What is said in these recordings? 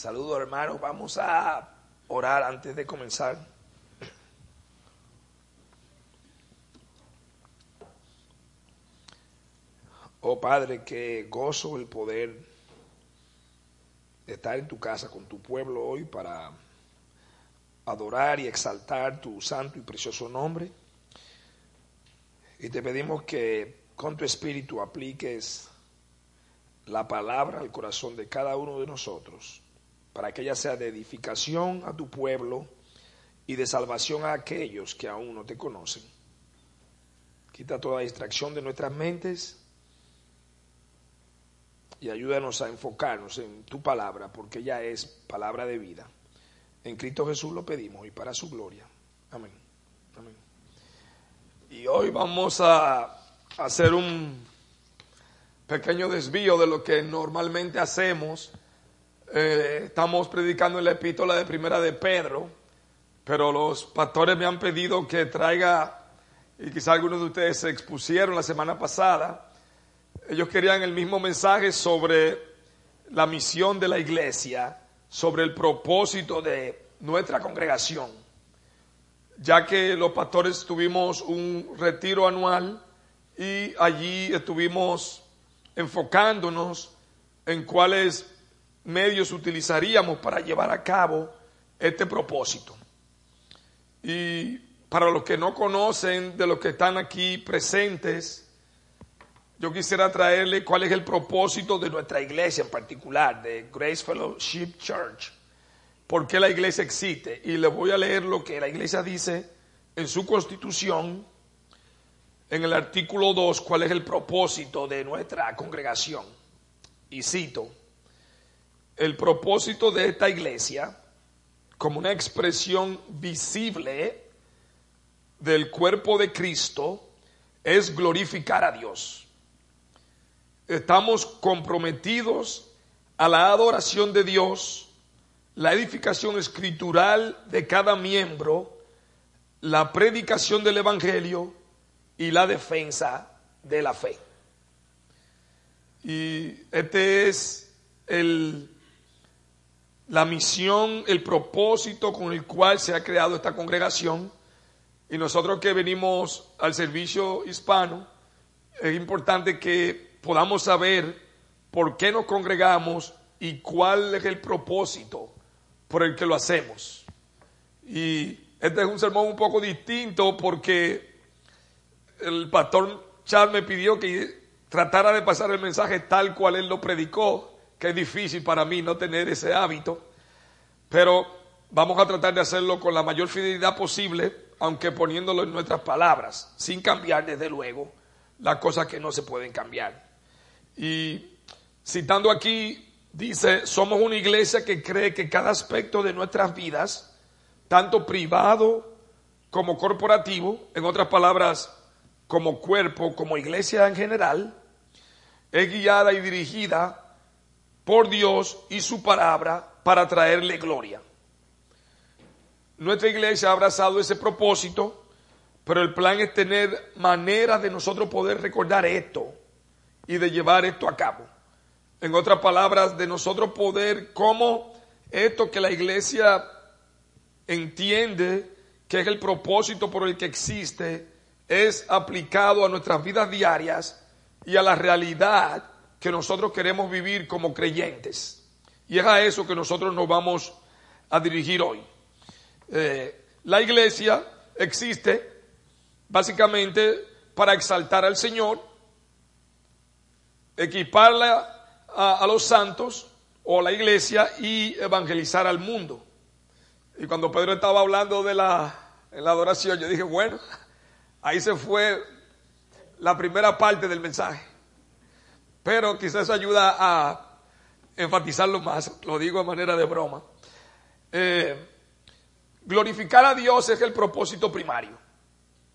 Saludos hermanos, vamos a orar antes de comenzar. Oh Padre, que gozo el poder de estar en tu casa con tu pueblo hoy para adorar y exaltar tu santo y precioso nombre. Y te pedimos que con tu espíritu apliques la palabra al corazón de cada uno de nosotros para que ella sea de edificación a tu pueblo y de salvación a aquellos que aún no te conocen. Quita toda distracción de nuestras mentes y ayúdanos a enfocarnos en tu palabra, porque ella es palabra de vida. En Cristo Jesús lo pedimos y para su gloria. Amén. Amén. Y hoy vamos a hacer un pequeño desvío de lo que normalmente hacemos eh, estamos predicando en la epístola de primera de Pedro, pero los pastores me han pedido que traiga, y quizá algunos de ustedes se expusieron la semana pasada, ellos querían el mismo mensaje sobre la misión de la iglesia, sobre el propósito de nuestra congregación, ya que los pastores tuvimos un retiro anual y allí estuvimos enfocándonos en cuáles medios utilizaríamos para llevar a cabo este propósito. Y para los que no conocen de los que están aquí presentes, yo quisiera traerle cuál es el propósito de nuestra iglesia en particular, de Grace Fellowship Church. ¿Por qué la iglesia existe? Y le voy a leer lo que la iglesia dice en su constitución, en el artículo 2, cuál es el propósito de nuestra congregación. Y cito, el propósito de esta iglesia como una expresión visible del cuerpo de Cristo es glorificar a Dios. Estamos comprometidos a la adoración de Dios, la edificación escritural de cada miembro, la predicación del Evangelio y la defensa de la fe. Y este es el la misión, el propósito con el cual se ha creado esta congregación. Y nosotros que venimos al servicio hispano, es importante que podamos saber por qué nos congregamos y cuál es el propósito por el que lo hacemos. Y este es un sermón un poco distinto porque el pastor Charles me pidió que tratara de pasar el mensaje tal cual él lo predicó que es difícil para mí no tener ese hábito, pero vamos a tratar de hacerlo con la mayor fidelidad posible, aunque poniéndolo en nuestras palabras, sin cambiar desde luego las cosas que no se pueden cambiar. Y citando aquí, dice, somos una iglesia que cree que cada aspecto de nuestras vidas, tanto privado como corporativo, en otras palabras, como cuerpo, como iglesia en general, es guiada y dirigida por Dios y su palabra para traerle gloria. Nuestra iglesia ha abrazado ese propósito, pero el plan es tener maneras de nosotros poder recordar esto y de llevar esto a cabo. En otras palabras, de nosotros poder, como esto que la iglesia entiende que es el propósito por el que existe, es aplicado a nuestras vidas diarias y a la realidad que nosotros queremos vivir como creyentes. Y es a eso que nosotros nos vamos a dirigir hoy. Eh, la iglesia existe básicamente para exaltar al Señor, equiparla a, los santos o a la iglesia y evangelizar al mundo. Y cuando Pedro estaba hablando de la, la adoración, yo dije, bueno, ahí se fue la primera parte del mensaje pero quizás ayuda a enfatizarlo más, lo digo de manera de broma. Eh, glorificar a Dios es el propósito primario.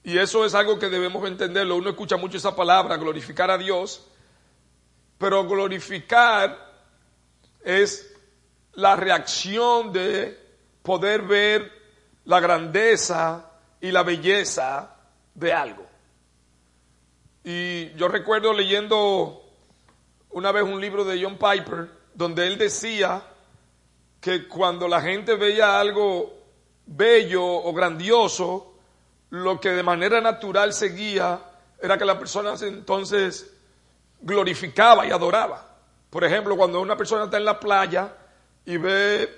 Y eso es algo que debemos entenderlo. Uno escucha mucho esa palabra, glorificar a Dios, pero glorificar es la reacción de poder ver la grandeza y la belleza de algo. Y yo recuerdo leyendo una vez un libro de John Piper donde él decía que cuando la gente veía algo bello o grandioso, lo que de manera natural seguía era que la persona entonces glorificaba y adoraba. Por ejemplo, cuando una persona está en la playa y ve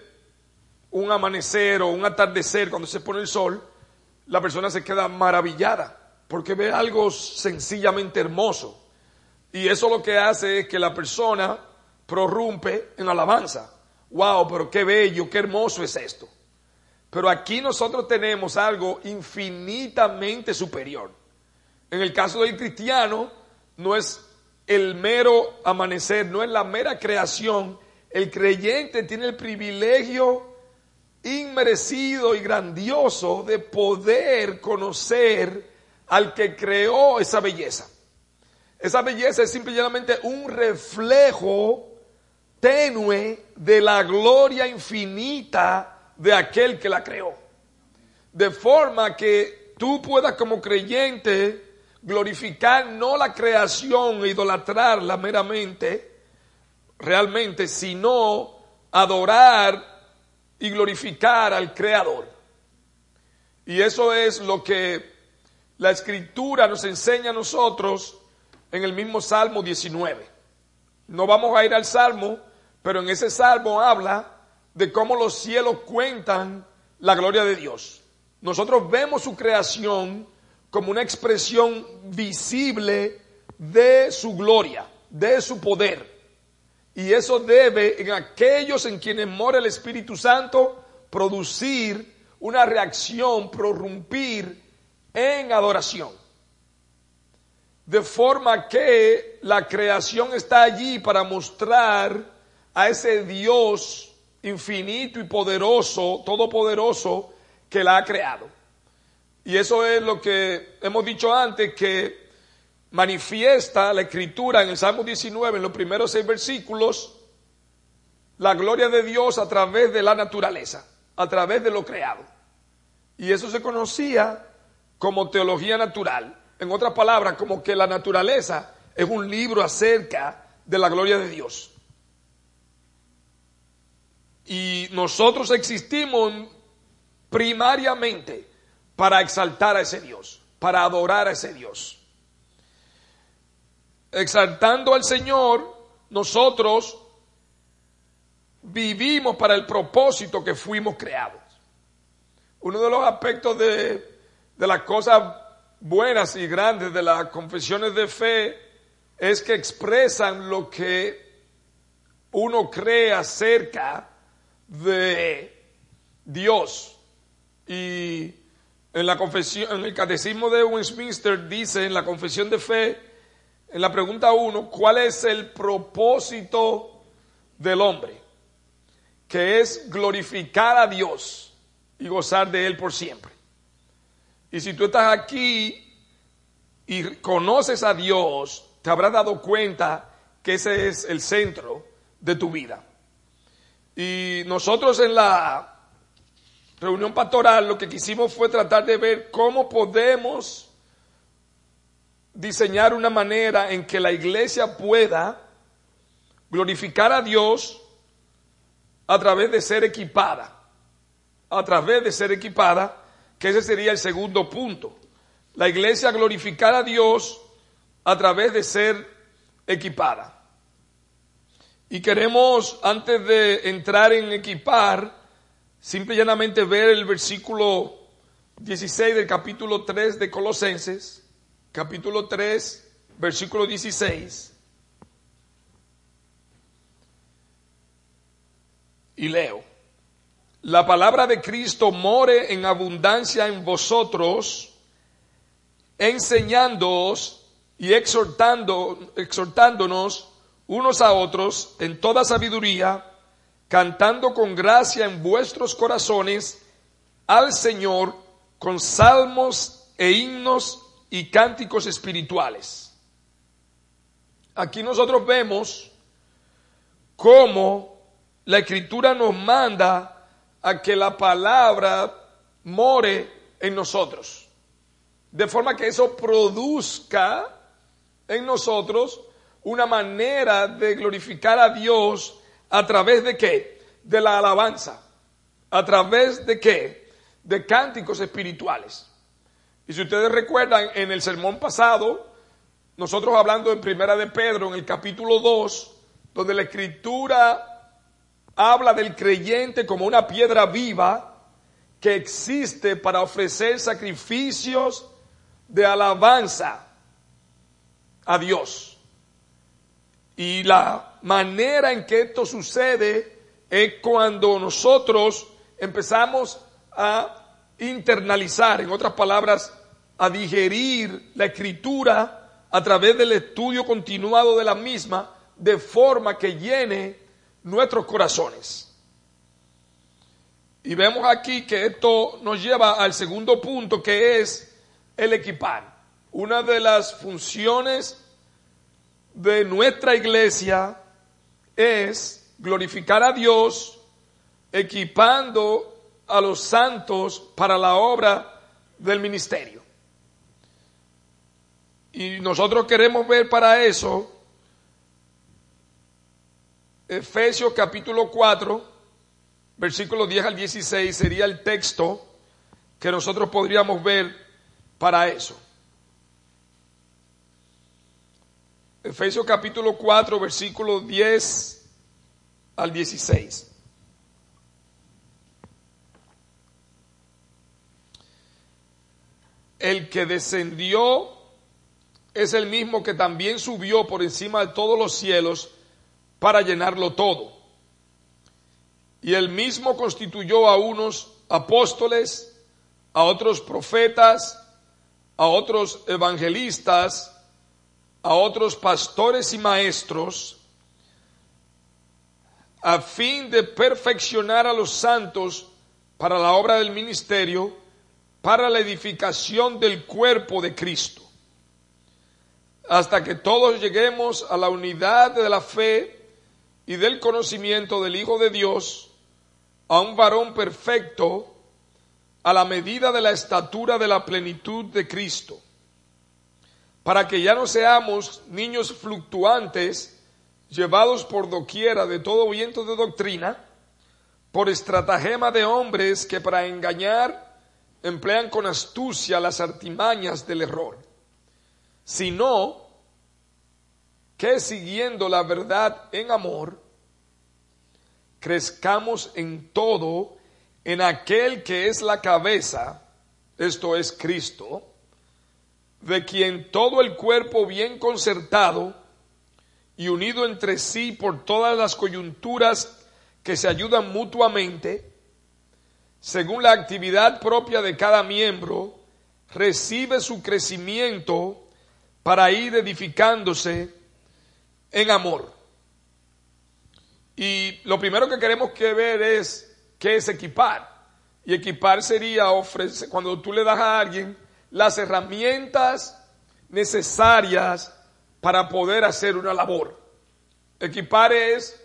un amanecer o un atardecer cuando se pone el sol, la persona se queda maravillada porque ve algo sencillamente hermoso. Y eso lo que hace es que la persona prorrumpe en alabanza. Wow, pero qué bello, qué hermoso es esto. Pero aquí nosotros tenemos algo infinitamente superior. En el caso del cristiano, no es el mero amanecer, no es la mera creación. El creyente tiene el privilegio inmerecido y grandioso de poder conocer al que creó esa belleza. Esa belleza es simplemente un reflejo tenue de la gloria infinita de aquel que la creó. De forma que tú puedas como creyente glorificar no la creación e idolatrarla meramente, realmente, sino adorar y glorificar al Creador. Y eso es lo que la escritura nos enseña a nosotros en el mismo Salmo 19. No vamos a ir al Salmo, pero en ese Salmo habla de cómo los cielos cuentan la gloria de Dios. Nosotros vemos su creación como una expresión visible de su gloria, de su poder. Y eso debe en aquellos en quienes mora el Espíritu Santo producir una reacción, prorrumpir en adoración. De forma que la creación está allí para mostrar a ese Dios infinito y poderoso, todopoderoso, que la ha creado. Y eso es lo que hemos dicho antes, que manifiesta la escritura en el Salmo 19, en los primeros seis versículos, la gloria de Dios a través de la naturaleza, a través de lo creado. Y eso se conocía como teología natural. En otras palabras, como que la naturaleza es un libro acerca de la gloria de Dios. Y nosotros existimos primariamente para exaltar a ese Dios, para adorar a ese Dios exaltando al Señor, nosotros vivimos para el propósito que fuimos creados. Uno de los aspectos de, de las cosas buenas y grandes de las confesiones de fe es que expresan lo que uno cree acerca de Dios. Y en la confesión, en el catecismo de Westminster dice en la confesión de fe en la pregunta uno, ¿cuál es el propósito del hombre? Que es glorificar a Dios y gozar de Él por siempre. Y si tú estás aquí y conoces a Dios, te habrás dado cuenta que ese es el centro de tu vida. Y nosotros en la reunión pastoral lo que quisimos fue tratar de ver cómo podemos diseñar una manera en que la iglesia pueda glorificar a Dios a través de ser equipada. A través de ser equipada, que ese sería el segundo punto. La iglesia glorificar a Dios a través de ser equipada. Y queremos, antes de entrar en equipar, simple y llanamente ver el versículo 16 del capítulo 3 de Colosenses capítulo 3, versículo 16. Y leo, la palabra de Cristo more en abundancia en vosotros, enseñándoos y exhortando, exhortándonos unos a otros en toda sabiduría, cantando con gracia en vuestros corazones al Señor con salmos e himnos y cánticos espirituales. Aquí nosotros vemos cómo la escritura nos manda a que la palabra more en nosotros. De forma que eso produzca en nosotros una manera de glorificar a Dios a través de qué? de la alabanza. ¿A través de qué? De cánticos espirituales. Y si ustedes recuerdan, en el sermón pasado, nosotros hablando en Primera de Pedro, en el capítulo 2, donde la escritura habla del creyente como una piedra viva que existe para ofrecer sacrificios de alabanza a Dios. Y la manera en que esto sucede es cuando nosotros empezamos a internalizar, en otras palabras, a digerir la escritura a través del estudio continuado de la misma, de forma que llene nuestros corazones. Y vemos aquí que esto nos lleva al segundo punto, que es el equipar. Una de las funciones de nuestra iglesia es glorificar a Dios equipando a los santos para la obra del ministerio. Y nosotros queremos ver para eso Efesios capítulo 4, versículos 10 al 16 sería el texto que nosotros podríamos ver para eso. Efesios capítulo 4, versículos 10 al 16. El que descendió es el mismo que también subió por encima de todos los cielos para llenarlo todo. Y él mismo constituyó a unos apóstoles, a otros profetas, a otros evangelistas, a otros pastores y maestros, a fin de perfeccionar a los santos para la obra del ministerio, para la edificación del cuerpo de Cristo, hasta que todos lleguemos a la unidad de la fe y del conocimiento del Hijo de Dios, a un varón perfecto, a la medida de la estatura de la plenitud de Cristo, para que ya no seamos niños fluctuantes, llevados por doquiera de todo viento de doctrina, por estratagema de hombres que para engañar emplean con astucia las artimañas del error, sino que siguiendo la verdad en amor, crezcamos en todo en aquel que es la cabeza, esto es Cristo, de quien todo el cuerpo bien concertado y unido entre sí por todas las coyunturas que se ayudan mutuamente, según la actividad propia de cada miembro, recibe su crecimiento para ir edificándose en amor. Y lo primero que queremos que ver es qué es equipar. Y equipar sería ofrecer, cuando tú le das a alguien las herramientas necesarias para poder hacer una labor. Equipar es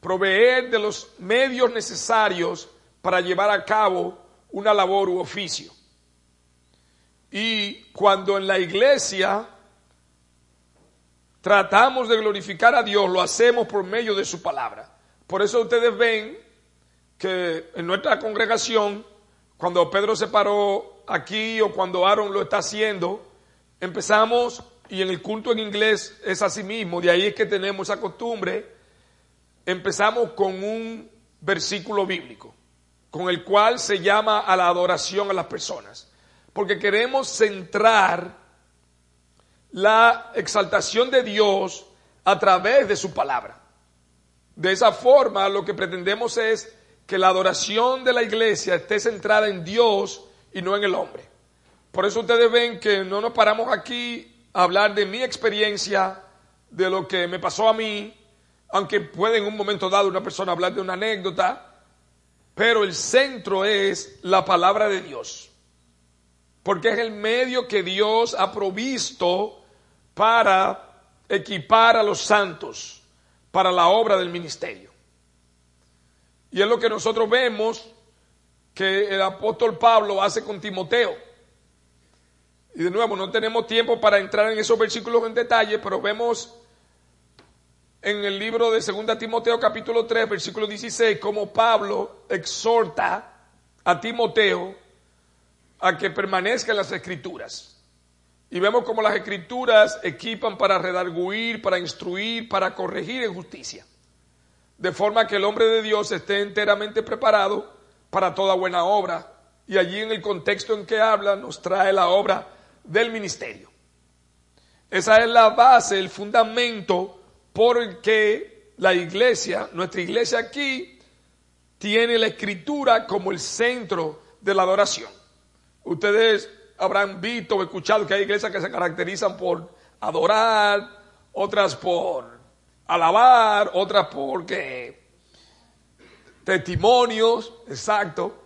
proveer de los medios necesarios para llevar a cabo una labor u oficio. Y cuando en la iglesia tratamos de glorificar a Dios, lo hacemos por medio de su palabra. Por eso ustedes ven que en nuestra congregación, cuando Pedro se paró aquí o cuando Aaron lo está haciendo, empezamos, y en el culto en inglés es así mismo, de ahí es que tenemos esa costumbre, empezamos con un versículo bíblico, con el cual se llama a la adoración a las personas, porque queremos centrar la exaltación de Dios a través de su palabra. De esa forma, lo que pretendemos es que la adoración de la iglesia esté centrada en Dios y no en el hombre. Por eso ustedes ven que no nos paramos aquí a hablar de mi experiencia, de lo que me pasó a mí, aunque puede en un momento dado una persona hablar de una anécdota, pero el centro es la palabra de Dios, porque es el medio que Dios ha provisto para equipar a los santos para la obra del ministerio. Y es lo que nosotros vemos que el apóstol Pablo hace con Timoteo. Y de nuevo, no tenemos tiempo para entrar en esos versículos en detalle, pero vemos en el libro de 2 Timoteo capítulo 3, versículo 16, como Pablo exhorta a Timoteo a que permanezca en las escrituras. Y vemos como las escrituras equipan para redarguir, para instruir, para corregir en justicia. De forma que el hombre de Dios esté enteramente preparado para toda buena obra. Y allí en el contexto en que habla nos trae la obra del ministerio. Esa es la base, el fundamento por el que la iglesia, nuestra iglesia aquí, tiene la escritura como el centro de la adoración. Ustedes habrán visto o escuchado que hay iglesias que se caracterizan por adorar, otras por alabar, otras porque testimonios, exacto.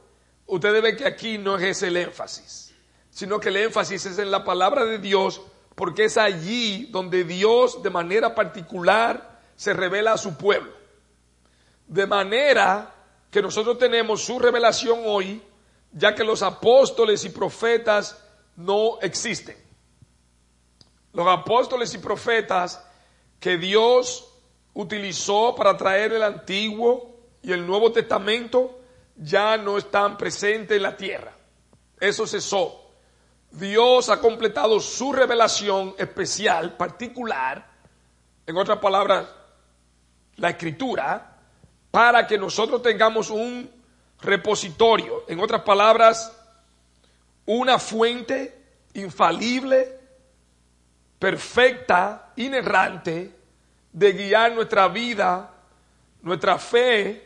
Ustedes ven que aquí no es ese el énfasis, sino que el énfasis es en la palabra de Dios, porque es allí donde Dios de manera particular se revela a su pueblo. De manera que nosotros tenemos su revelación hoy ya que los apóstoles y profetas no existen. Los apóstoles y profetas que Dios utilizó para traer el Antiguo y el Nuevo Testamento ya no están presentes en la tierra. Eso cesó. Dios ha completado su revelación especial, particular, en otras palabras, la escritura, para que nosotros tengamos un repositorio, en otras palabras, una fuente infalible, perfecta, inerrante, de guiar nuestra vida, nuestra fe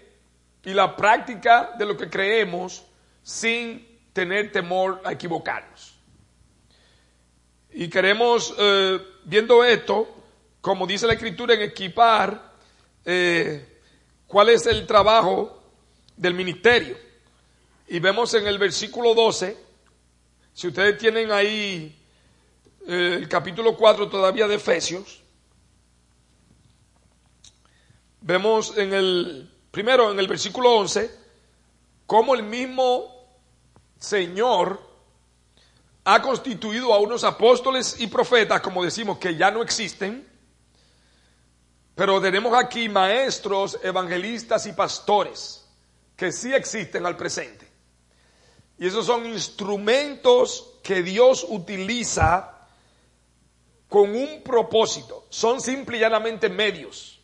y la práctica de lo que creemos sin tener temor a equivocarnos. Y queremos, eh, viendo esto, como dice la escritura, en equipar eh, cuál es el trabajo del ministerio. Y vemos en el versículo 12, si ustedes tienen ahí eh, el capítulo 4 todavía de Efesios, vemos en el, primero en el versículo 11, cómo el mismo Señor ha constituido a unos apóstoles y profetas, como decimos, que ya no existen, pero tenemos aquí maestros, evangelistas y pastores que sí existen al presente. Y esos son instrumentos que Dios utiliza con un propósito. Son simple y llanamente medios.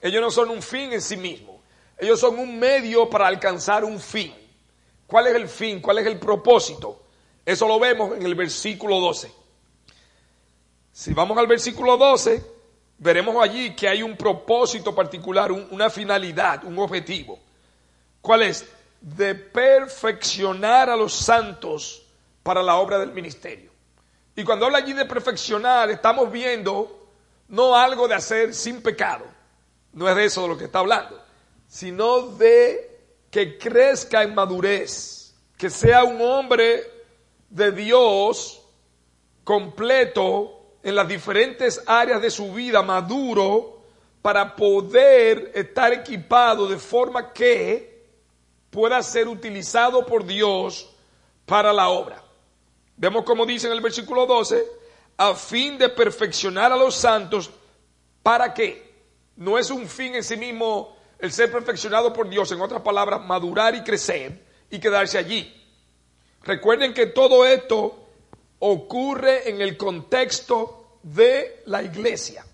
Ellos no son un fin en sí mismos. Ellos son un medio para alcanzar un fin. ¿Cuál es el fin? ¿Cuál es el propósito? Eso lo vemos en el versículo 12. Si vamos al versículo 12, veremos allí que hay un propósito particular, una finalidad, un objetivo. ¿Cuál es? De perfeccionar a los santos para la obra del ministerio. Y cuando habla allí de perfeccionar, estamos viendo no algo de hacer sin pecado, no es de eso de lo que está hablando, sino de que crezca en madurez, que sea un hombre de Dios completo en las diferentes áreas de su vida, maduro, para poder estar equipado de forma que pueda ser utilizado por Dios para la obra. Vemos como dice en el versículo 12, a fin de perfeccionar a los santos, ¿para qué? No es un fin en sí mismo el ser perfeccionado por Dios, en otras palabras, madurar y crecer y quedarse allí. Recuerden que todo esto ocurre en el contexto de la iglesia.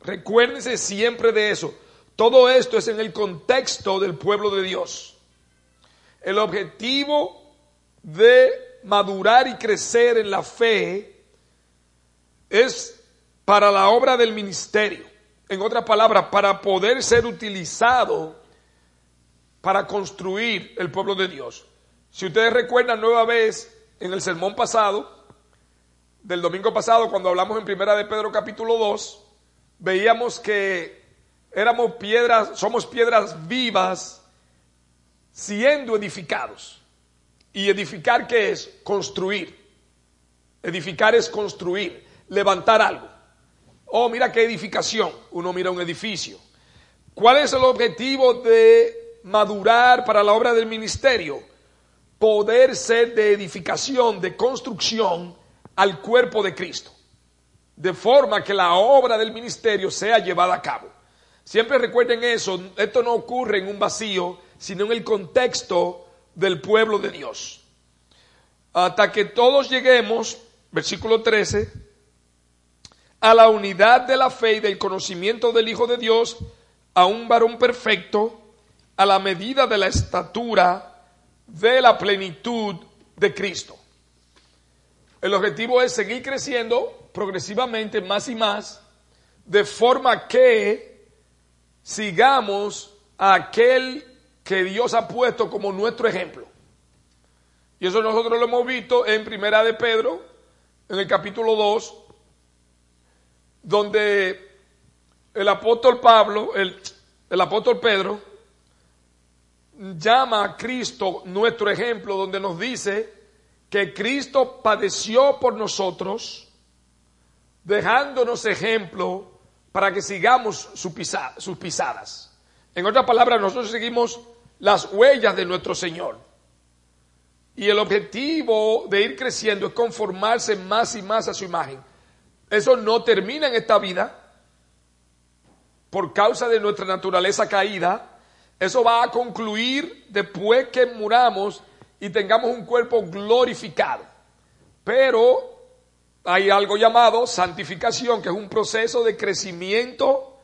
Recuérdense siempre de eso. Todo esto es en el contexto del pueblo de Dios. El objetivo de madurar y crecer en la fe es para la obra del ministerio. En otras palabras, para poder ser utilizado para construir el pueblo de Dios. Si ustedes recuerdan nueva vez en el sermón pasado, del domingo pasado, cuando hablamos en Primera de Pedro capítulo 2, veíamos que éramos piedras, somos piedras vivas siendo edificados. ¿Y edificar qué es? Construir. Edificar es construir, levantar algo. Oh, mira qué edificación. Uno mira un edificio. ¿Cuál es el objetivo de madurar para la obra del ministerio? Poder ser de edificación, de construcción al cuerpo de Cristo. de forma que la obra del ministerio sea llevada a cabo. Siempre recuerden eso, esto no ocurre en un vacío, sino en el contexto del pueblo de Dios. Hasta que todos lleguemos, versículo 13, a la unidad de la fe y del conocimiento del Hijo de Dios, a un varón perfecto, a la medida de la estatura de la plenitud de Cristo. El objetivo es seguir creciendo progresivamente más y más, de forma que sigamos a aquel que Dios ha puesto como nuestro ejemplo. Y eso nosotros lo hemos visto en Primera de Pedro, en el capítulo 2, donde el apóstol Pablo, el, el apóstol Pedro, llama a Cristo nuestro ejemplo, donde nos dice que Cristo padeció por nosotros, dejándonos ejemplo para que sigamos sus pisadas. En otras palabras, nosotros seguimos las huellas de nuestro Señor. Y el objetivo de ir creciendo es conformarse más y más a su imagen. Eso no termina en esta vida por causa de nuestra naturaleza caída. Eso va a concluir después que muramos y tengamos un cuerpo glorificado. Pero hay algo llamado santificación, que es un proceso de crecimiento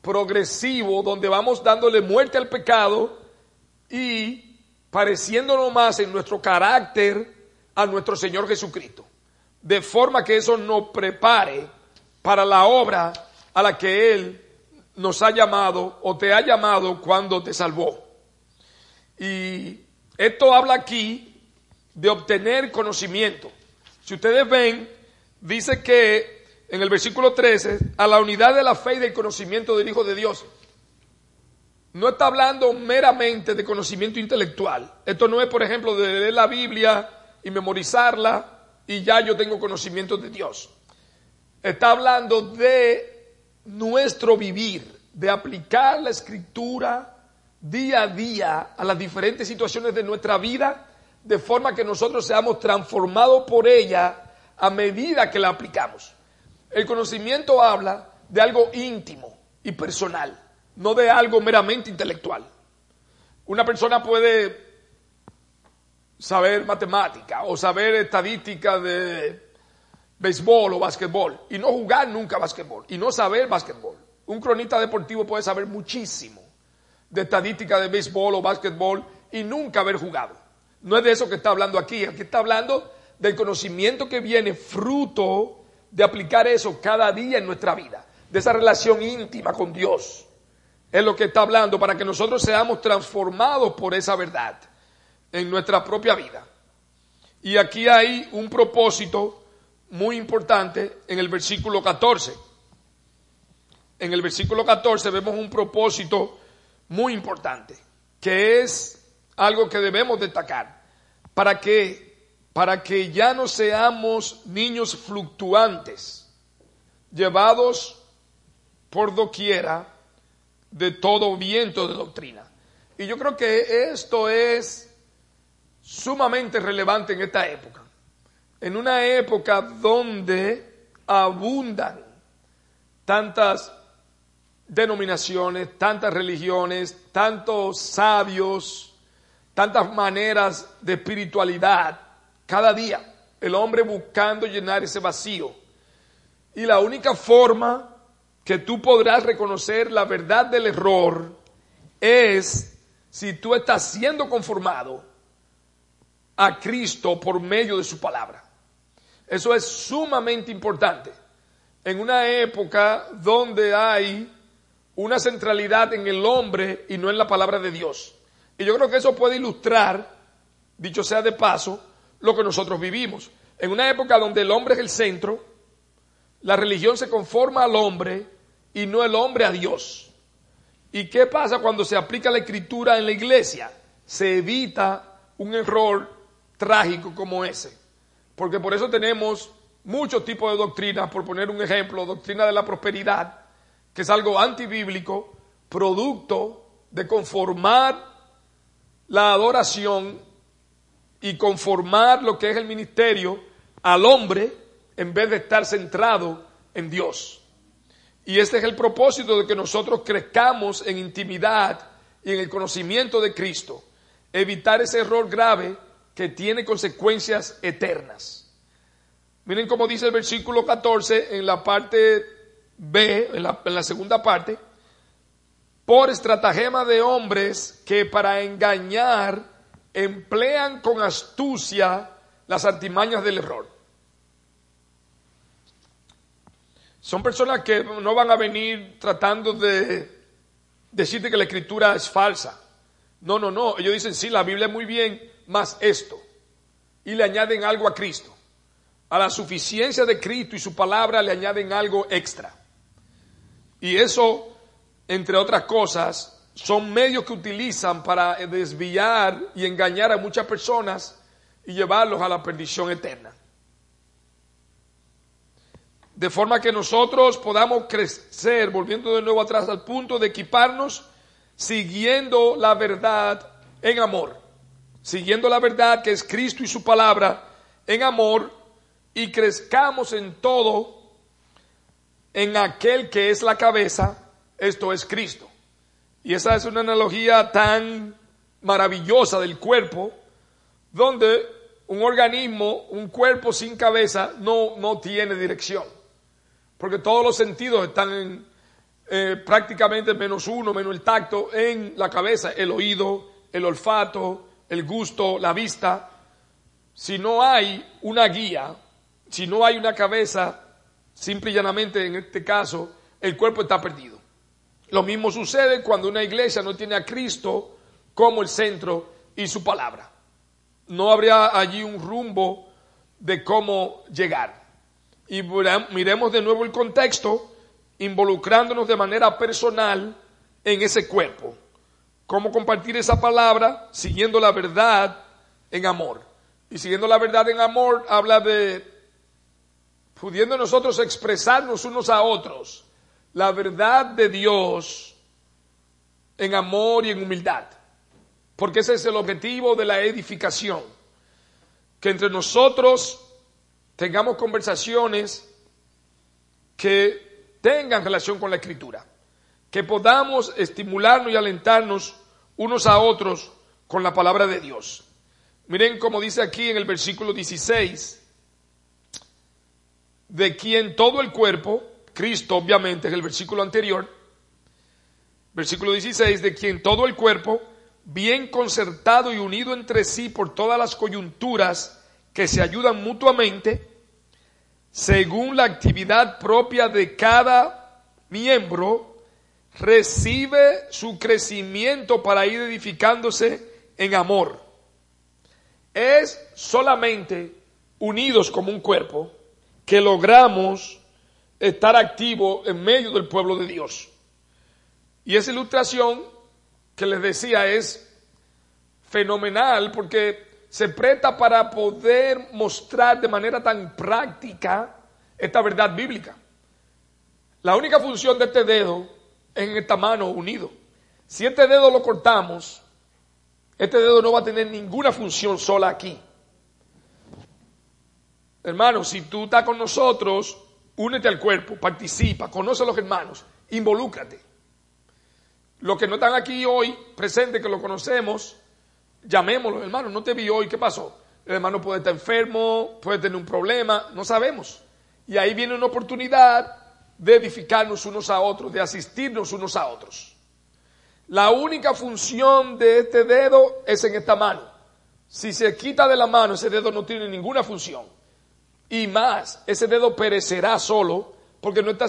progresivo donde vamos dándole muerte al pecado y pareciéndonos más en nuestro carácter a nuestro Señor Jesucristo. De forma que eso nos prepare para la obra a la que Él nos ha llamado o te ha llamado cuando te salvó. Y esto habla aquí de obtener conocimiento. Si ustedes ven, dice que en el versículo 13, a la unidad de la fe y del conocimiento del Hijo de Dios. No está hablando meramente de conocimiento intelectual. Esto no es, por ejemplo, de leer la Biblia y memorizarla y ya yo tengo conocimiento de Dios. Está hablando de nuestro vivir, de aplicar la escritura día a día a las diferentes situaciones de nuestra vida de forma que nosotros seamos transformados por ella a medida que la aplicamos. El conocimiento habla de algo íntimo y personal, no de algo meramente intelectual. Una persona puede saber matemática o saber estadística de béisbol o básquetbol y no jugar nunca básquetbol y no saber básquetbol. Un cronista deportivo puede saber muchísimo de estadística de béisbol o básquetbol y nunca haber jugado. No es de eso que está hablando aquí, aquí está hablando del conocimiento que viene fruto de aplicar eso cada día en nuestra vida, de esa relación íntima con Dios. Es lo que está hablando para que nosotros seamos transformados por esa verdad en nuestra propia vida. Y aquí hay un propósito muy importante en el versículo 14. En el versículo 14 vemos un propósito muy importante, que es algo que debemos destacar, para que, para que ya no seamos niños fluctuantes, llevados por doquiera de todo viento de doctrina. Y yo creo que esto es sumamente relevante en esta época. En una época donde abundan tantas denominaciones, tantas religiones, tantos sabios, tantas maneras de espiritualidad cada día. El hombre buscando llenar ese vacío. Y la única forma que tú podrás reconocer la verdad del error es si tú estás siendo conformado a Cristo por medio de su palabra. Eso es sumamente importante. En una época donde hay una centralidad en el hombre y no en la palabra de Dios. Y yo creo que eso puede ilustrar, dicho sea de paso, lo que nosotros vivimos. En una época donde el hombre es el centro, la religión se conforma al hombre y no el hombre a Dios. ¿Y qué pasa cuando se aplica la escritura en la iglesia? Se evita un error trágico como ese. Porque por eso tenemos muchos tipos de doctrinas, por poner un ejemplo, doctrina de la prosperidad, que es algo antibíblico, producto de conformar la adoración y conformar lo que es el ministerio al hombre en vez de estar centrado en Dios. Y este es el propósito de que nosotros crezcamos en intimidad y en el conocimiento de Cristo. Evitar ese error grave que tiene consecuencias eternas. Miren cómo dice el versículo 14 en la parte B, en la, en la segunda parte, por estratagema de hombres que para engañar emplean con astucia las artimañas del error. Son personas que no van a venir tratando de decirte que la escritura es falsa. No, no, no. Ellos dicen, sí, la Biblia es muy bien, más esto. Y le añaden algo a Cristo. A la suficiencia de Cristo y su palabra le añaden algo extra. Y eso, entre otras cosas, son medios que utilizan para desviar y engañar a muchas personas y llevarlos a la perdición eterna de forma que nosotros podamos crecer, volviendo de nuevo atrás al punto de equiparnos, siguiendo la verdad en amor, siguiendo la verdad que es Cristo y su palabra en amor, y crezcamos en todo en aquel que es la cabeza, esto es Cristo. Y esa es una analogía tan maravillosa del cuerpo, donde un organismo, un cuerpo sin cabeza, no, no tiene dirección porque todos los sentidos están eh, prácticamente menos uno, menos el tacto, en la cabeza, el oído, el olfato, el gusto, la vista. Si no hay una guía, si no hay una cabeza, simple y llanamente en este caso, el cuerpo está perdido. Lo mismo sucede cuando una iglesia no tiene a Cristo como el centro y su palabra. No habría allí un rumbo de cómo llegar y miremos de nuevo el contexto, involucrándonos de manera personal en ese cuerpo. Cómo compartir esa palabra siguiendo la verdad en amor. Y siguiendo la verdad en amor habla de pudiendo nosotros expresarnos unos a otros la verdad de Dios en amor y en humildad. Porque ese es el objetivo de la edificación. Que entre nosotros tengamos conversaciones que tengan relación con la escritura, que podamos estimularnos y alentarnos unos a otros con la palabra de Dios. Miren como dice aquí en el versículo 16, de quien todo el cuerpo, Cristo obviamente es el versículo anterior, versículo 16, de quien todo el cuerpo, bien concertado y unido entre sí por todas las coyunturas, que se ayudan mutuamente según la actividad propia de cada miembro, recibe su crecimiento para ir edificándose en amor. Es solamente unidos como un cuerpo que logramos estar activos en medio del pueblo de Dios. Y esa ilustración que les decía es fenomenal porque se presta para poder mostrar de manera tan práctica esta verdad bíblica. La única función de este dedo es en esta mano unido. Si este dedo lo cortamos, este dedo no va a tener ninguna función sola aquí. Hermano, si tú estás con nosotros, únete al cuerpo, participa, conoce a los hermanos, involúcrate. Los que no están aquí hoy, presente, que lo conocemos, llamémoslo, hermano, no te vi hoy, ¿qué pasó? El hermano puede estar enfermo, puede tener un problema, no sabemos. Y ahí viene una oportunidad de edificarnos unos a otros, de asistirnos unos a otros. La única función de este dedo es en esta mano. Si se quita de la mano, ese dedo no tiene ninguna función. Y más, ese dedo perecerá solo porque no está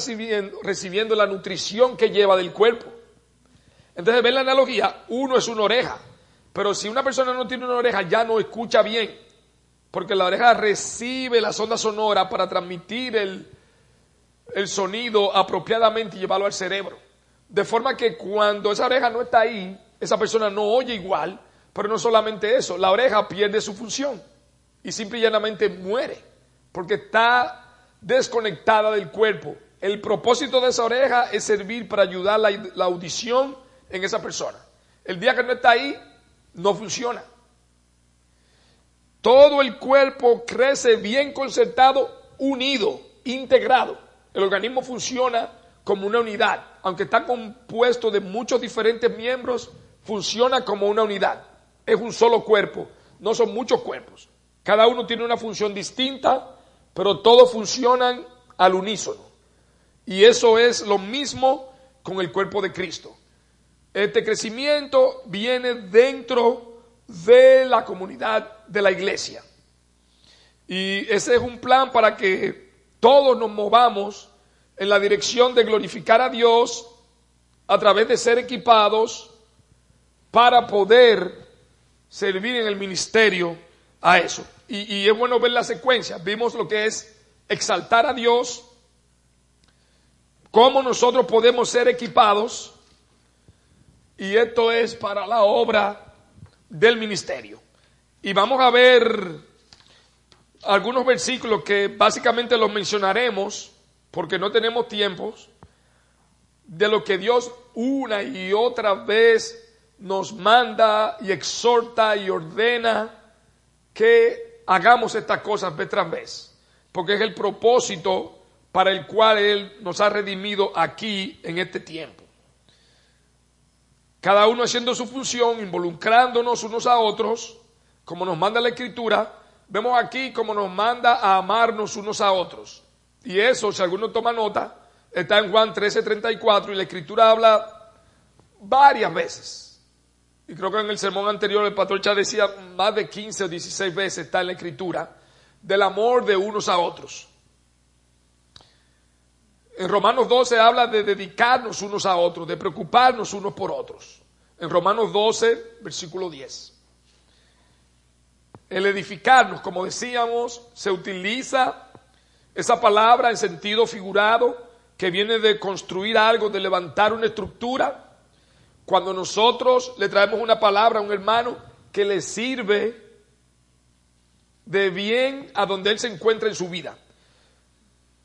recibiendo la nutrición que lleva del cuerpo. Entonces, ven la analogía, uno es una oreja. Pero si una persona no tiene una oreja, ya no escucha bien, porque la oreja recibe la sonda sonora para transmitir el, el sonido apropiadamente y llevarlo al cerebro. De forma que cuando esa oreja no está ahí, esa persona no oye igual, pero no solamente eso, la oreja pierde su función y simple y llanamente muere, porque está desconectada del cuerpo. El propósito de esa oreja es servir para ayudar la, la audición en esa persona. El día que no está ahí, no funciona. Todo el cuerpo crece bien concertado unido, integrado. El organismo funciona como una unidad, aunque está compuesto de muchos diferentes miembros, funciona como una unidad. Es un solo cuerpo, no son muchos cuerpos. Cada uno tiene una función distinta, pero todos funcionan al unísono. Y eso es lo mismo con el cuerpo de Cristo. Este crecimiento viene dentro de la comunidad de la iglesia. Y ese es un plan para que todos nos movamos en la dirección de glorificar a Dios a través de ser equipados para poder servir en el ministerio a eso. Y, es bueno ver la secuencia. Vimos lo que es exaltar a Dios, cómo nosotros podemos ser equipados, y esto es para la obra del ministerio. Y vamos a ver algunos versículos que básicamente los mencionaremos porque no tenemos tiempos de lo que Dios una y otra vez nos manda y exhorta y ordena que hagamos estas cosas vez tras vez, porque es el propósito para el cual Él nos ha redimido aquí en este tiempo. Cada uno haciendo su función, involucrándonos unos a otros, como nos manda la Escritura, vemos aquí como nos manda a amarnos unos a otros. Y eso, si alguno toma nota, está en Juan 13:34 y la escritura habla varias veces. Y creo que en el sermón anterior el pastor ya decía más de 15 o 16 veces está en la escritura del amor de unos a otros. En Romanos 12 habla de dedicarnos unos a otros, de preocuparnos unos por otros. En Romanos 12, versículo 10. El edificarnos, como decíamos, se utiliza esa palabra en sentido figurado que viene de construir algo, de levantar una estructura. Cuando nosotros le traemos una palabra a un hermano que le sirve de bien a donde él se encuentra en su vida.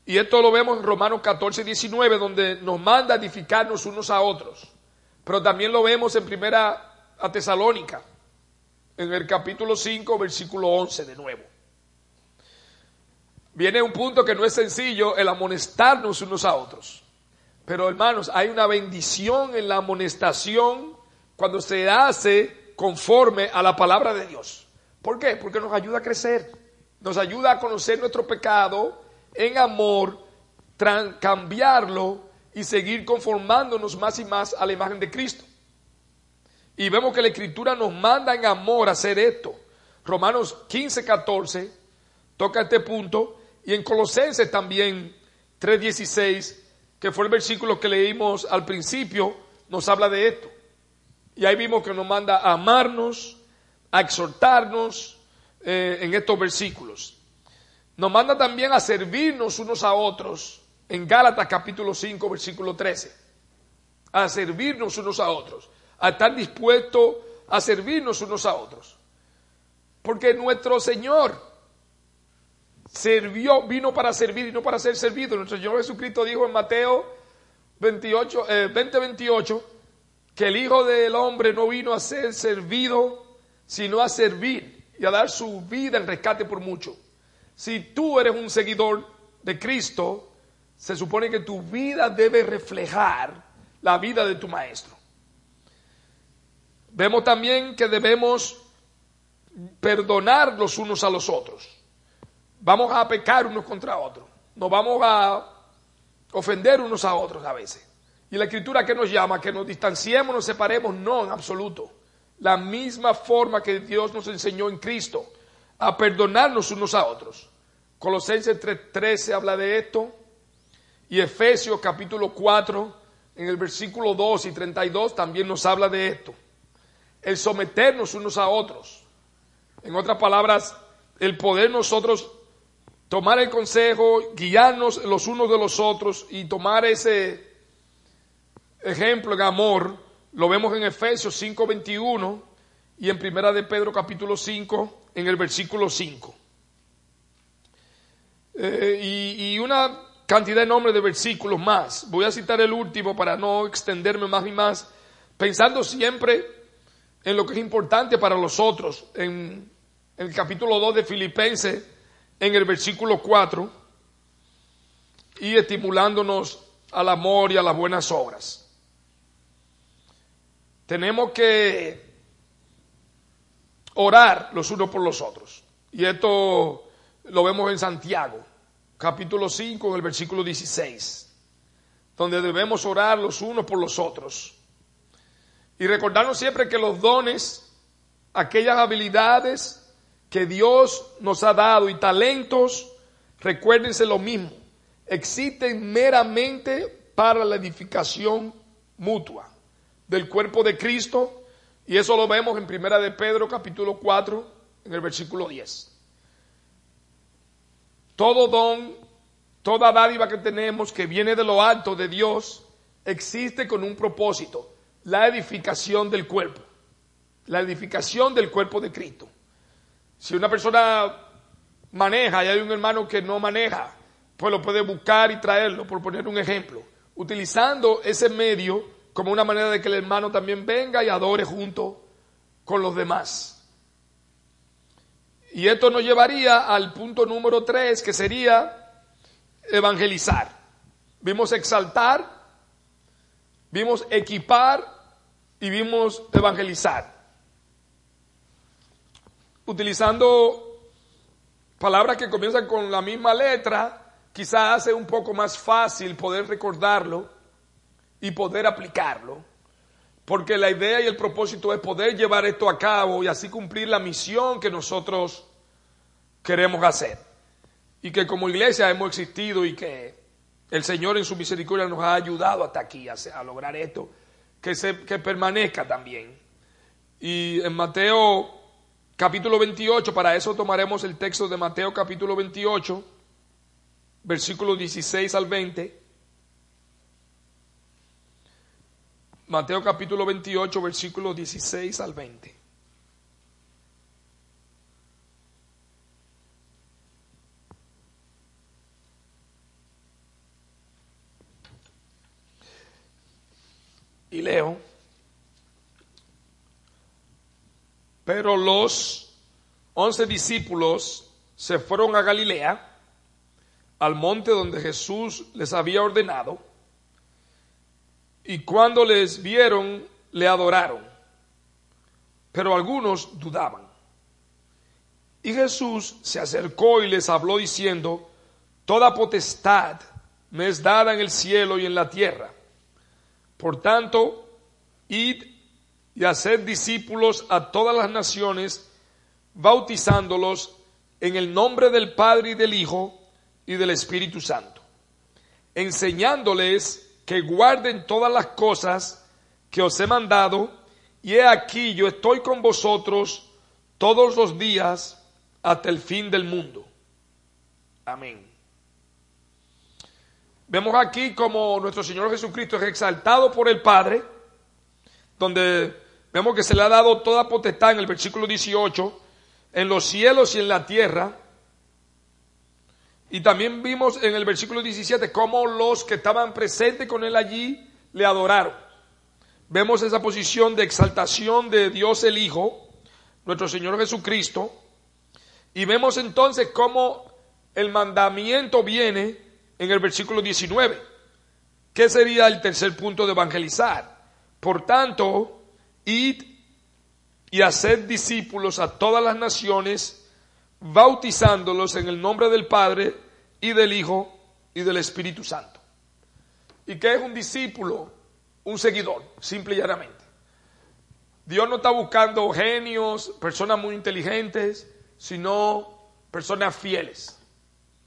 Y esto lo vemos en Romanos 14, 19, donde nos manda edificarnos unos a otros. Pero también lo vemos en primera a Tesalónica, en el capítulo 5, versículo 11 de nuevo. Viene un punto que no es sencillo, el amonestarnos unos a otros. Pero hermanos, hay una bendición en la amonestación cuando se hace conforme a la palabra de Dios. ¿Por qué? Porque nos ayuda a crecer, nos ayuda a conocer nuestro pecado en amor, cambiarlo y seguir conformándonos más y más a la imagen de Cristo. Y vemos que la Escritura nos manda en amor a hacer esto. Romanos 15, 14 toca este punto. Y en Colosenses también 3.16, que fue el versículo que leímos al principio, nos habla de esto. Y ahí vimos que nos manda a amarnos, a exhortarnos eh, en estos versículos. Nos manda también a servirnos unos a otros en Gálatas capítulo 5, versículo 13. A servirnos unos a otros a estar dispuesto a servirnos unos a otros. Porque nuestro Señor sirvió, vino para servir y no para ser servido. Nuestro Señor Jesucristo dijo en Mateo 28, 20, 28 que el Hijo del Hombre no vino a ser servido, sino a servir y a dar su vida en rescate por mucho. Si tú eres un seguidor de Cristo, se supone que tu vida debe reflejar la vida de tu Maestro. Vemos también que debemos perdonar los unos a los otros. Vamos a pecar unos contra otros. Nos vamos a ofender unos a otros a veces. Y la escritura que nos llama, que nos distanciemos, nos separemos, no, en absoluto. La misma forma que Dios nos enseñó en Cristo, a perdonarnos unos a otros. Colosenses 3.13 habla de esto. Y Efesios capítulo 4, en el versículo 2 y 32 también nos habla de esto el someternos unos a otros. En otras palabras, el poder nosotros tomar el consejo, guiarnos los unos de los otros y tomar ese ejemplo en amor, lo vemos en Efesios 5:21 y en Primera de Pedro capítulo 5 en el versículo 5. Eh, y, una cantidad enorme de versículos más. Voy a citar el último para no extenderme más y más, pensando siempre en lo que es importante para los otros. En, el capítulo 2 de Filipenses, en el versículo 4, y estimulándonos al amor y a las buenas obras. Tenemos que orar los unos por los otros. Y esto lo vemos en Santiago, capítulo 5, en el versículo 16, donde debemos orar los unos por los otros. Y recordarnos siempre que los dones, aquellas habilidades que Dios nos ha dado y talentos, recuérdense lo mismo, existen meramente para la edificación mutua del cuerpo de Cristo y eso lo vemos en Primera de Pedro capítulo 4 en el versículo 10. Todo don, toda dádiva que tenemos que viene de lo alto de Dios existe con un propósito, la edificación del cuerpo, la edificación del cuerpo de Cristo. Si una persona maneja y hay un hermano que no maneja, pues lo puede buscar y traerlo, por poner un ejemplo, utilizando ese medio como una manera de que el hermano también venga y adore junto con los demás. Y esto nos llevaría al punto número tres, que sería evangelizar. Vimos exaltar, vimos equipar y vimos evangelizar. Utilizando palabras que comienzan con la misma letra, quizás hace un poco más fácil poder recordarlo y poder aplicarlo. Porque la idea y el propósito es poder llevar esto a cabo y así cumplir la misión que nosotros queremos hacer. Y que como iglesia hemos existido y que el Señor en su misericordia nos ha ayudado hasta aquí a, lograr esto, que, se, que permanezca también. Y en Mateo capítulo 28, para eso tomaremos el texto de Mateo capítulo 28, versículos 16 al 20. Mateo capítulo 28, versículos 16 al 20. Y leo, pero los once discípulos se fueron a Galilea, al monte donde Jesús les había ordenado, y cuando les vieron, le adoraron. Pero algunos dudaban. Y Jesús se acercó y les habló diciendo, Toda potestad me es dada en el cielo y en la tierra. Por tanto, id y haced discípulos a todas las naciones, bautizándolos en el nombre del Padre y del Hijo y del Espíritu Santo, enseñándoles que guarden todas las cosas que os he mandado, y he aquí yo estoy con vosotros todos los días hasta el fin del mundo. Amén. Vemos aquí como nuestro Señor Jesucristo es exaltado por el Padre, donde vemos que se le ha dado toda potestad en el versículo 18, en los cielos y en la tierra, y también vimos en el versículo 17 cómo los que estaban presentes con él allí le adoraron. Vemos esa posición de exaltación de Dios el Hijo, nuestro Señor Jesucristo, y vemos entonces cómo el mandamiento viene en el versículo 19, que sería el tercer punto de evangelizar. Por tanto, id y haced discípulos a todas las naciones, bautizándolos en el nombre del Padre y del Hijo y del Espíritu Santo. ¿Y qué es un discípulo? Un seguidor, simple y llanamente. Dios no está buscando genios, personas muy inteligentes, sino personas fieles.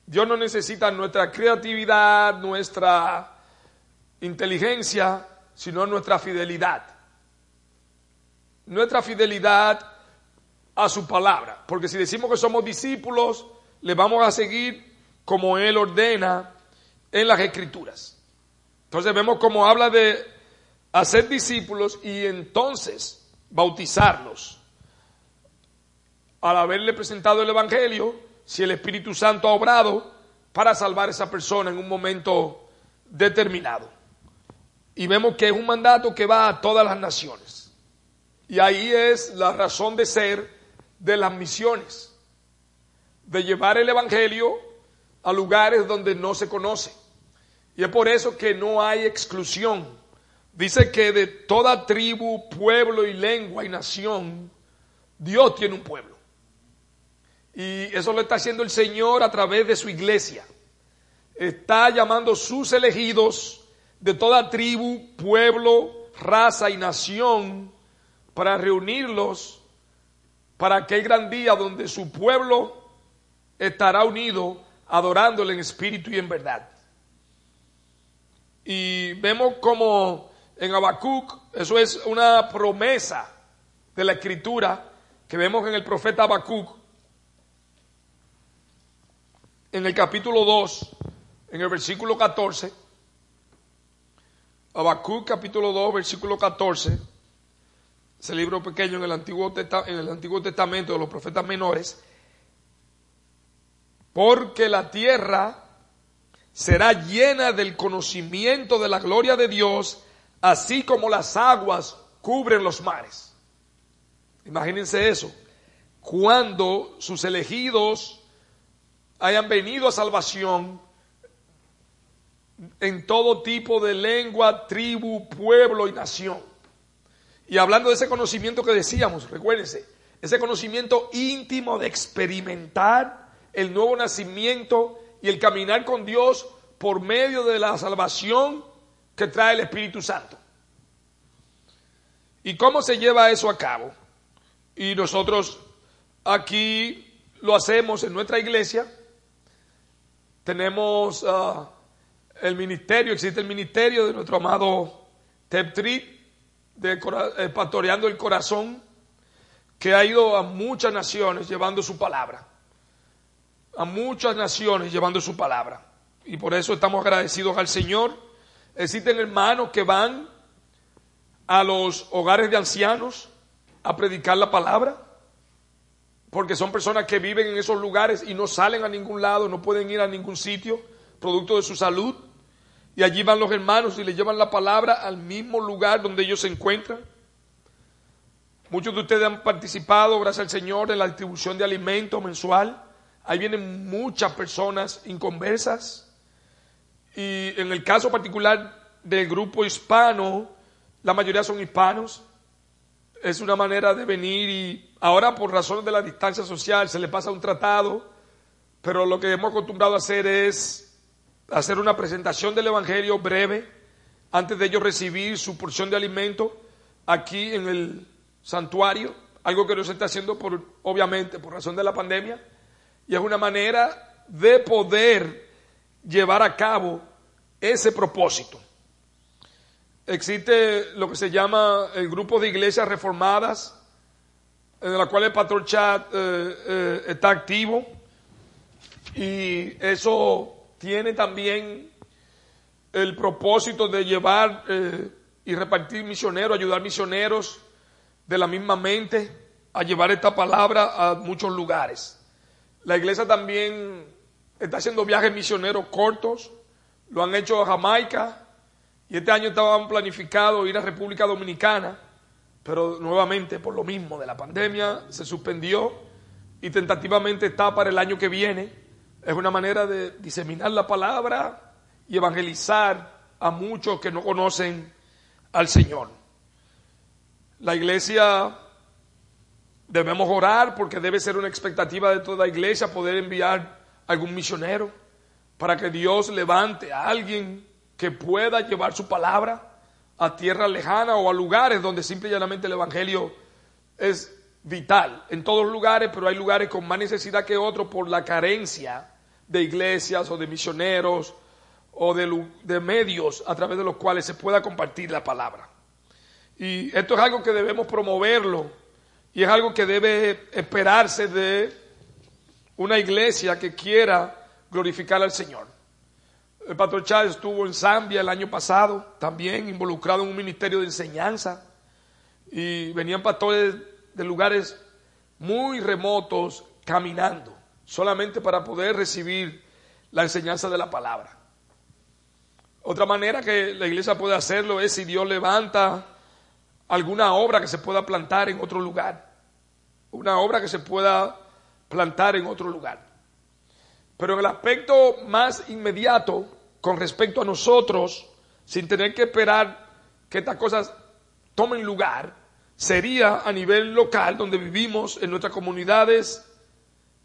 Dios no necesita nuestra creatividad, nuestra inteligencia, sino nuestra fidelidad. Nuestra fidelidad a su palabra. Porque si decimos que somos discípulos, le vamos a seguir como Él ordena en las escrituras. Entonces vemos cómo habla de hacer discípulos y entonces bautizarlos. Al haberle presentado el Evangelio, si el Espíritu Santo ha obrado para salvar a esa persona en un momento determinado. Y vemos que es un mandato que va a todas las naciones. Y ahí es la razón de ser de las misiones, de llevar el Evangelio a lugares donde no se conoce, Y es por eso que no hay exclusión. Dice que de toda tribu, pueblo y lengua y nación, Dios tiene un pueblo. Y eso lo está haciendo el Señor a través de su iglesia. Está llamando sus elegidos de toda tribu, pueblo, raza y nación para reunirlos para aquel gran día donde su pueblo estará unido adorándole en espíritu y en verdad. Y vemos como en Habacuc, eso es una promesa de la escritura que vemos en el profeta Habacuc, en el capítulo 2, en el versículo 14. Habacuc capítulo 2, versículo 14. Ese libro pequeño en el Antiguo, en el Antiguo Testamento de los profetas menores. Porque la tierra será llena del conocimiento de la gloria de Dios, así como las aguas cubren los mares. Imagínense eso. Cuando sus elegidos hayan venido a salvación en todo tipo de lengua, tribu, pueblo y nación. Y hablando de ese conocimiento que decíamos, recuérdense, ese conocimiento íntimo de experimentar el nuevo nacimiento y el caminar con Dios por medio de la salvación que trae el Espíritu Santo. ¿Y cómo se lleva eso a cabo? Y nosotros aquí lo hacemos en nuestra iglesia. Tenemos ah, el ministerio, existe el ministerio de nuestro amado Teptri, de eh, Pastoreando el Corazón, que ha ido a muchas naciones llevando su palabra a muchas naciones llevando su palabra. Y por eso estamos agradecidos al Señor. Existen hermanos que van a los hogares de ancianos a predicar la palabra, porque son personas que viven en esos lugares y no salen a ningún lado, no pueden ir a ningún sitio, producto de su salud. Y allí van los hermanos y le llevan la palabra al mismo lugar donde ellos se encuentran. Muchos de ustedes han participado, gracias al Señor, en la distribución de alimentos mensual. Ahí vienen muchas personas inconversas. Y en el caso particular del grupo hispano, la mayoría son hispanos. Es una manera de venir y ahora por razones de la distancia social se le pasa un tratado, pero lo que hemos acostumbrado a hacer es hacer una presentación del Evangelio breve antes de ellos recibir su porción de alimento aquí en el santuario, algo que no se está haciendo por, obviamente, por razón de la pandemia y es una manera de poder llevar a cabo ese propósito. Existe lo que se llama el grupo de iglesias reformadas, en la cual el Pastor Chat eh, eh, está activo. Y eso tiene también el propósito de llevar eh, y repartir misioneros, ayudar misioneros de la misma mente a llevar esta palabra a muchos lugares. La iglesia también está haciendo viajes misioneros cortos, lo han hecho a Jamaica y este año estaban planificado ir a República Dominicana, pero nuevamente por lo mismo de la pandemia se suspendió y tentativamente está para el año que viene. Es una manera de diseminar la palabra y evangelizar a muchos que no conocen al Señor. La iglesia Debemos orar porque debe ser una expectativa de toda iglesia poder enviar algún misionero para que Dios levante a alguien que pueda llevar su palabra a tierra lejana o a lugares donde simple y llanamente el Evangelio es vital. En todos lugares, pero hay lugares con más necesidad que otros por la carencia de iglesias o de misioneros o de, de medios a través de los cuales se pueda compartir la palabra. Y esto es algo que debemos promoverlo y es algo que debe esperarse de una iglesia que quiera glorificar al Señor. El pastor Chávez estuvo en Zambia el año pasado, también involucrado en un ministerio de enseñanza. Y venían pastores de lugares muy remotos caminando, solamente para poder recibir la enseñanza de la palabra. Otra manera que la iglesia puede hacerlo es si Dios levanta alguna obra que se pueda plantar en otro lugar, una obra que se pueda plantar en otro lugar. Pero en el aspecto más inmediato, con respecto a nosotros, sin tener que esperar que estas cosas tomen lugar, sería a nivel local, donde vivimos, en nuestras comunidades,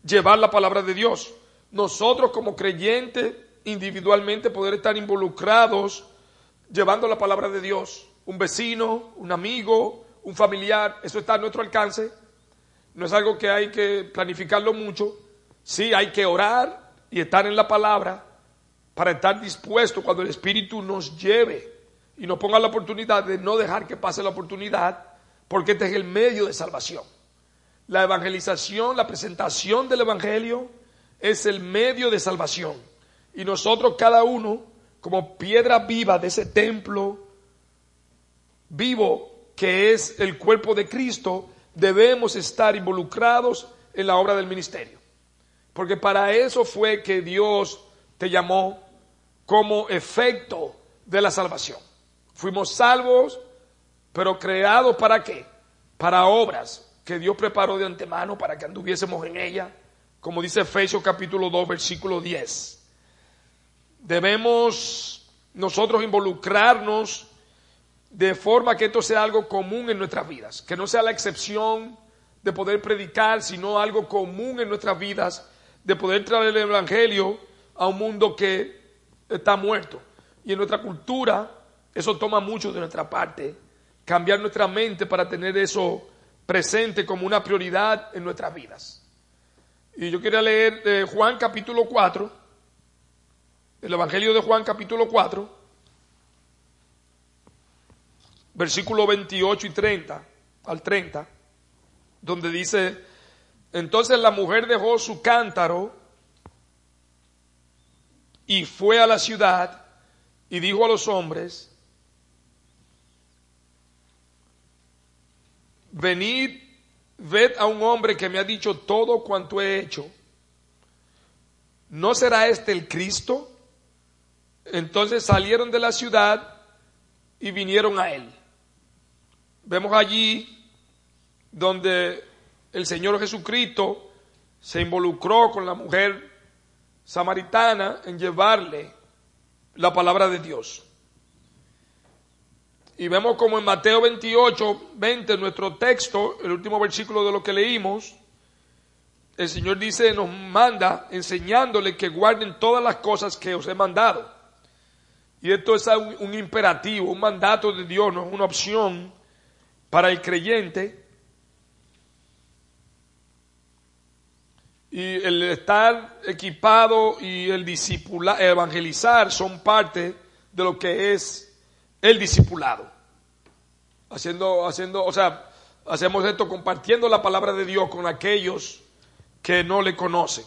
llevar la palabra de Dios. Nosotros como creyentes, individualmente, poder estar involucrados llevando la palabra de Dios. Un vecino, un amigo, un familiar, eso está a nuestro alcance. No es algo que hay que planificarlo mucho. Sí, hay que orar y estar en la palabra para estar dispuesto cuando el Espíritu nos lleve y nos ponga la oportunidad de no dejar que pase la oportunidad, porque este es el medio de salvación. La evangelización, la presentación del Evangelio es el medio de salvación. Y nosotros cada uno, como piedra viva de ese templo vivo que es el cuerpo de Cristo, debemos estar involucrados en la obra del ministerio. Porque para eso fue que Dios te llamó como efecto de la salvación. Fuimos salvos, pero creados para qué? Para obras que Dios preparó de antemano para que anduviésemos en ella, como dice Efesios capítulo 2, versículo 10. Debemos nosotros involucrarnos de forma que esto sea algo común en nuestras vidas, que no sea la excepción de poder predicar, sino algo común en nuestras vidas, de poder traer el Evangelio a un mundo que está muerto. Y en nuestra cultura, eso toma mucho de nuestra parte, cambiar nuestra mente para tener eso presente como una prioridad en nuestras vidas. Y yo quería leer de Juan capítulo 4, el Evangelio de Juan capítulo 4, versículo 28 y 30 al 30, donde dice, entonces la mujer dejó su cántaro y fue a la ciudad y dijo a los hombres, venid, ved a un hombre que me ha dicho todo cuanto he hecho. ¿No será este el Cristo? Entonces salieron de la ciudad y vinieron a él. Vemos allí donde el Señor Jesucristo se involucró con la mujer samaritana en llevarle la palabra de Dios. Y vemos como en Mateo 28, 20, nuestro texto, el último versículo de lo que leímos, el Señor dice, nos manda enseñándole que guarden todas las cosas que os he mandado. Y esto es un, imperativo, un mandato de Dios, no es una opción para el creyente y el estar equipado y el discipular, evangelizar son parte de lo que es el discipulado. Haciendo, haciendo, o sea, hacemos esto compartiendo la palabra de Dios con aquellos que no le conocen.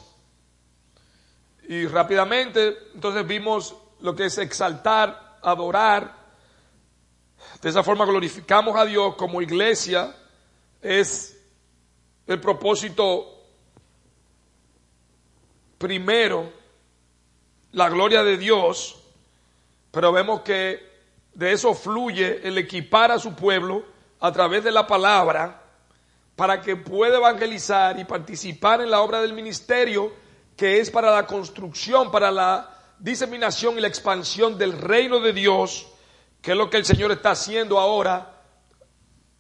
Y rápidamente, entonces vimos lo que es exaltar, adorar, de esa forma glorificamos a Dios como iglesia. Es el propósito primero, la gloria de Dios, pero vemos que de eso fluye el equipar a su pueblo a través de la palabra para que pueda evangelizar y participar en la obra del ministerio que es para la construcción, para la diseminación y la expansión del reino de Dios que es lo que el Señor está haciendo ahora,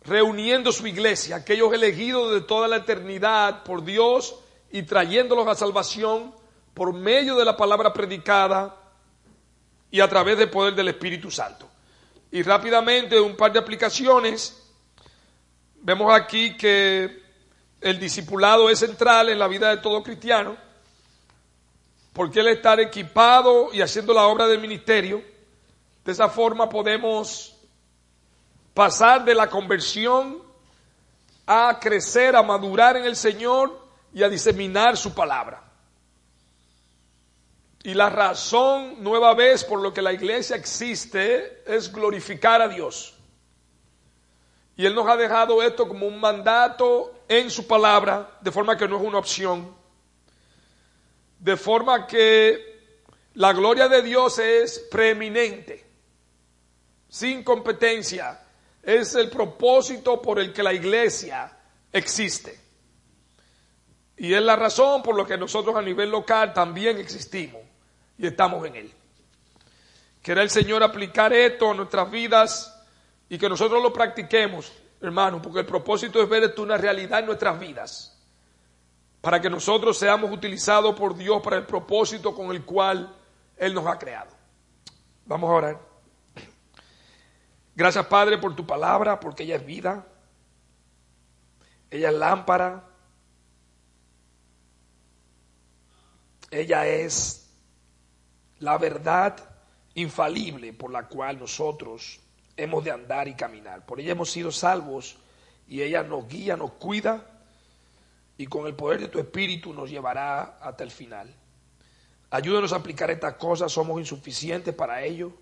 reuniendo su iglesia, aquellos elegidos de toda la eternidad por Dios y trayéndolos a salvación por medio de la palabra predicada y a través del poder del Espíritu Santo. Y rápidamente un par de aplicaciones. Vemos aquí que el discipulado es central en la vida de todo cristiano, porque él estar equipado y haciendo la obra del ministerio de esa forma podemos pasar de la conversión a crecer, a madurar en el Señor y a diseminar su palabra. Y la razón nueva vez por lo que la iglesia existe es glorificar a Dios. Y Él nos ha dejado esto como un mandato en su palabra, de forma que no es una opción. De forma que la gloria de Dios es preeminente sin competencia, es el propósito por el que la iglesia existe. Y es la razón por la que nosotros a nivel local también existimos y estamos en él. Quiera el Señor aplicar esto a nuestras vidas y que nosotros lo practiquemos, hermano, porque el propósito es ver esto una realidad en nuestras vidas, para que nosotros seamos utilizados por Dios para el propósito con el cual Él nos ha creado. Vamos a orar. Gracias Padre por tu palabra, porque ella es vida, ella es lámpara, ella es la verdad infalible por la cual nosotros hemos de andar y caminar. Por ella hemos sido salvos y ella nos guía, nos cuida y con el poder de tu Espíritu nos llevará hasta el final. Ayúdanos a aplicar estas cosas, somos insuficientes para ello,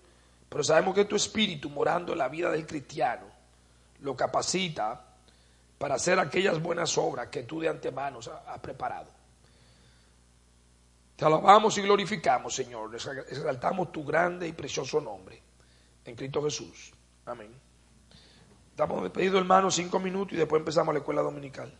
pero sabemos que tu Espíritu morando en la vida del cristiano lo capacita para hacer aquellas buenas obras que tú de antemano has preparado. Te alabamos y glorificamos, Señor. Exaltamos tu grande y precioso nombre. En Cristo Jesús. Amén. Estamos despedidos, hermanos, cinco minutos y después empezamos la escuela dominical.